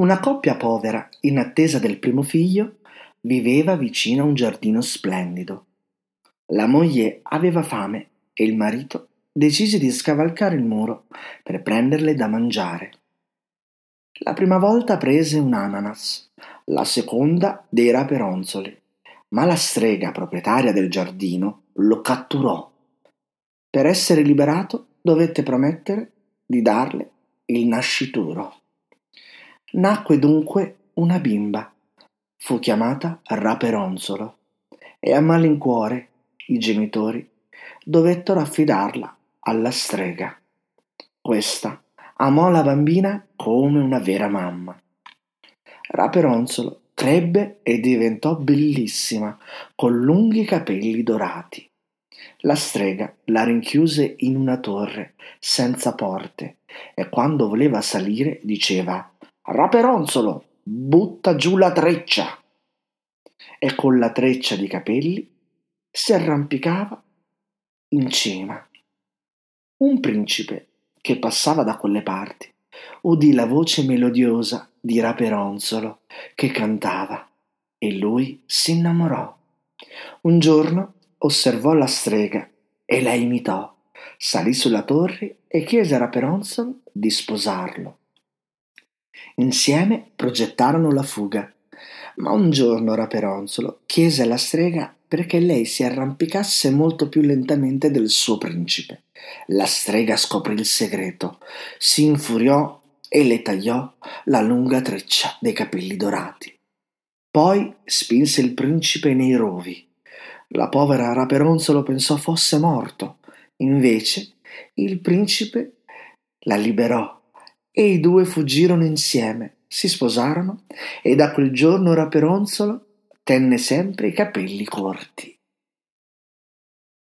Una coppia povera, in attesa del primo figlio, viveva vicino a un giardino splendido. La moglie aveva fame e il marito decise di scavalcare il muro per prenderle da mangiare. La prima volta prese un ananas, la seconda dei raperonzoli, ma la strega proprietaria del giardino lo catturò. Per essere liberato dovette promettere di darle il nascituro. Nacque dunque una bimba. Fu chiamata Raperonzolo e a malincuore i genitori dovettero affidarla alla strega. Questa amò la bambina come una vera mamma. Raperonzolo crebbe e diventò bellissima, con lunghi capelli dorati. La strega la rinchiuse in una torre, senza porte, e quando voleva salire diceva Raperonzolo, butta giù la treccia! E con la treccia di capelli si arrampicava in cima. Un principe che passava da quelle parti udì la voce melodiosa di Raperonzolo che cantava e lui si innamorò. Un giorno osservò la strega e la imitò, salì sulla torre e chiese a Raperonzolo di sposarlo. Insieme progettarono la fuga, ma un giorno Raperonzolo chiese alla strega perché lei si arrampicasse molto più lentamente del suo principe. La strega scoprì il segreto, si infuriò e le tagliò la lunga treccia dei capelli dorati. Poi spinse il principe nei rovi. La povera Raperonzolo pensò fosse morto. Invece il principe la liberò e i due fuggirono insieme, si sposarono e da quel giorno Raperonzolo tenne sempre i capelli corti.